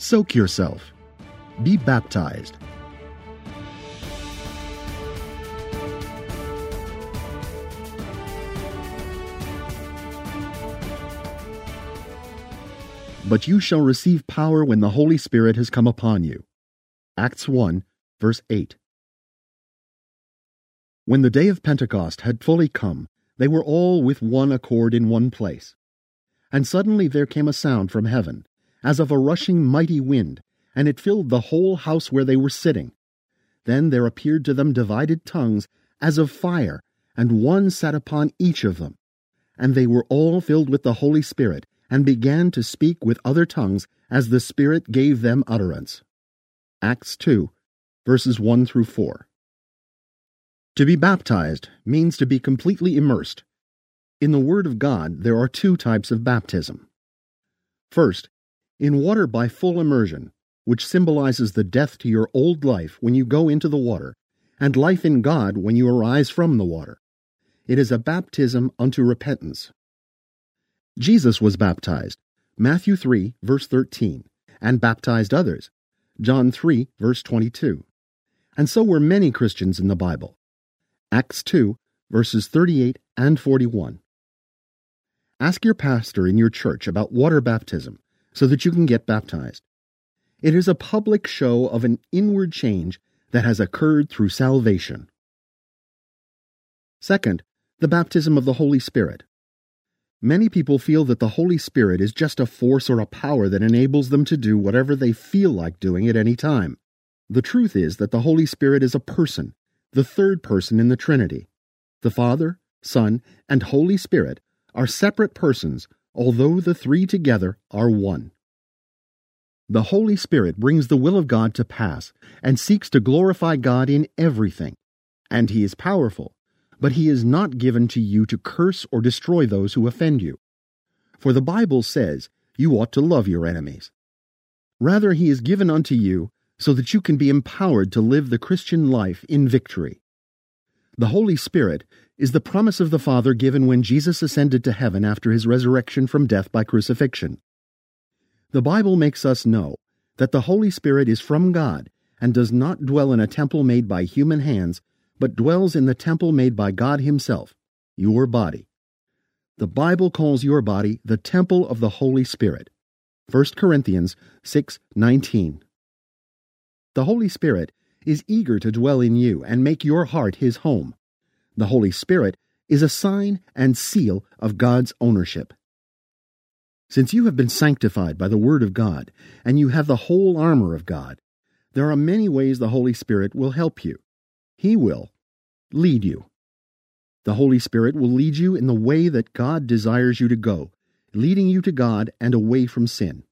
Soak yourself. Be baptized. But you shall receive power when the Holy Spirit has come upon you. Acts 1, verse 8. When the day of Pentecost had fully come, they were all with one accord in one place. And suddenly there came a sound from heaven, as of a rushing mighty wind, and it filled the whole house where they were sitting. Then there appeared to them divided tongues, as of fire, and one sat upon each of them. And they were all filled with the Holy Spirit, and began to speak with other tongues as the Spirit gave them utterance. Acts 2, verses 1 through 4. To be baptized means to be completely immersed. In the Word of God, there are two types of baptism. First, in water by full immersion, which symbolizes the death to your old life when you go into the water, and life in God when you arise from the water. It is a baptism unto repentance. Jesus was baptized, Matthew 3, verse 13, and baptized others, John 3, verse 22. And so were many Christians in the Bible. Acts 2, verses 38 and 41. Ask your pastor in your church about water baptism so that you can get baptized. It is a public show of an inward change that has occurred through salvation. Second, the baptism of the Holy Spirit. Many people feel that the Holy Spirit is just a force or a power that enables them to do whatever they feel like doing at any time. The truth is that the Holy Spirit is a person, the third person in the Trinity. The Father, Son, and Holy Spirit are separate persons, although the three together are one. The Holy Spirit brings the will of God to pass and seeks to glorify God in everything. And He is powerful, but he is not given to you to curse or destroy those who offend you. For the Bible says, You ought to love your enemies. Rather, he is given unto you so that you can be empowered to live the Christian life in victory. The Holy Spirit is the promise of the Father given when Jesus ascended to heaven after his resurrection from death by crucifixion. The Bible makes us know that the Holy Spirit is from God and does not dwell in a temple made by human hands, but dwells in the temple made by God Himself, your body. The Bible calls your body the temple of the Holy Spirit. 1 Corinthians 6:19. The Holy Spirit is eager to dwell in you and make your heart his home. The Holy Spirit is a sign and seal of God's ownership. Since you have been sanctified by the Word of God, and you have the whole armor of God, there are many ways the Holy Spirit will help you. He will lead you. The Holy Spirit will lead you in the way that God desires you to go, leading you to God and away from sin.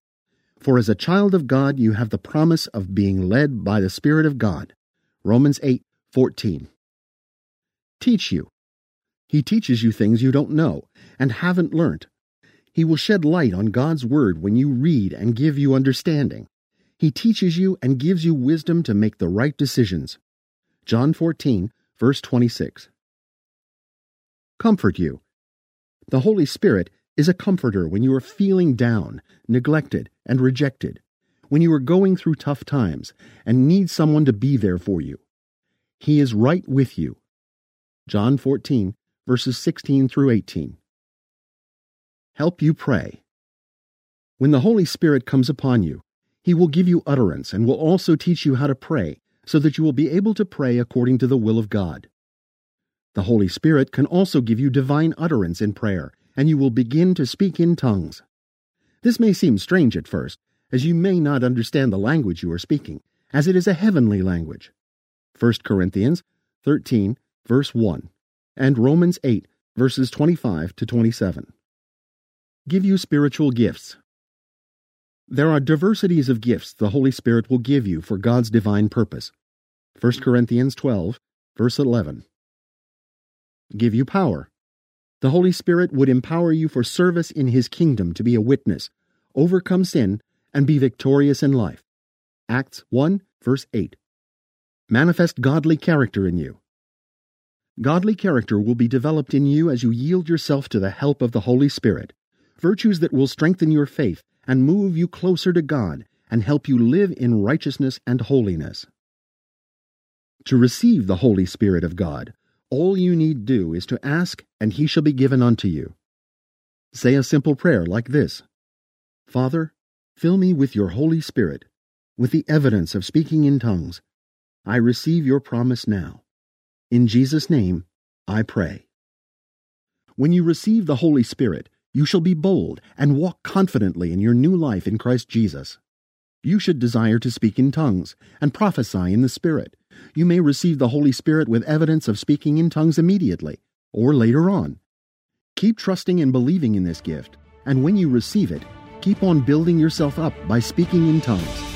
For as a child of God, you have the promise of being led by the Spirit of God. Romans 8:14. Teach you. He teaches you things you don't know and haven't learnt. He will shed light on God's Word when you read and give you understanding. He teaches you and gives you wisdom to make the right decisions. John 14, verse 26. Comfort you. The Holy Spirit is a comforter when you are feeling down, neglected, and rejected, when you are going through tough times and need someone to be there for you. He is right with you. John 14, verses 16 through 18. Help you pray. When the Holy Spirit comes upon you, He will give you utterance and will also teach you how to pray so that you will be able to pray according to the will of God. The Holy Spirit can also give you divine utterance in prayer, and you will begin to speak in tongues. This may seem strange at first, as you may not understand the language you are speaking, as it is a heavenly language. 1 Corinthians 13, verse 1, and Romans 8, verses 25 to 27. Give you spiritual gifts. There are diversities of gifts the Holy Spirit will give you for God's divine purpose. 1 Corinthians 12, verse 11. Give you power. The Holy Spirit would empower you for service in His kingdom to be a witness, overcome sin, and be victorious in life. Acts 1, verse 8. Manifest godly character in you. Godly character will be developed in you as you yield yourself to the help of the Holy Spirit, virtues that will strengthen your faith and move you closer to God and help you live in righteousness and holiness. To receive the Holy Spirit of God, all you need do is to ask, and he shall be given unto you. Say a simple prayer like this Father, fill me with your Holy Spirit, with the evidence of speaking in tongues. I receive your promise now. In Jesus' name, I pray. When you receive the Holy Spirit, you shall be bold and walk confidently in your new life in Christ Jesus. You should desire to speak in tongues and prophesy in the Spirit. You may receive the Holy Spirit with evidence of speaking in tongues immediately or later on. Keep trusting and believing in this gift, and when you receive it, keep on building yourself up by speaking in tongues.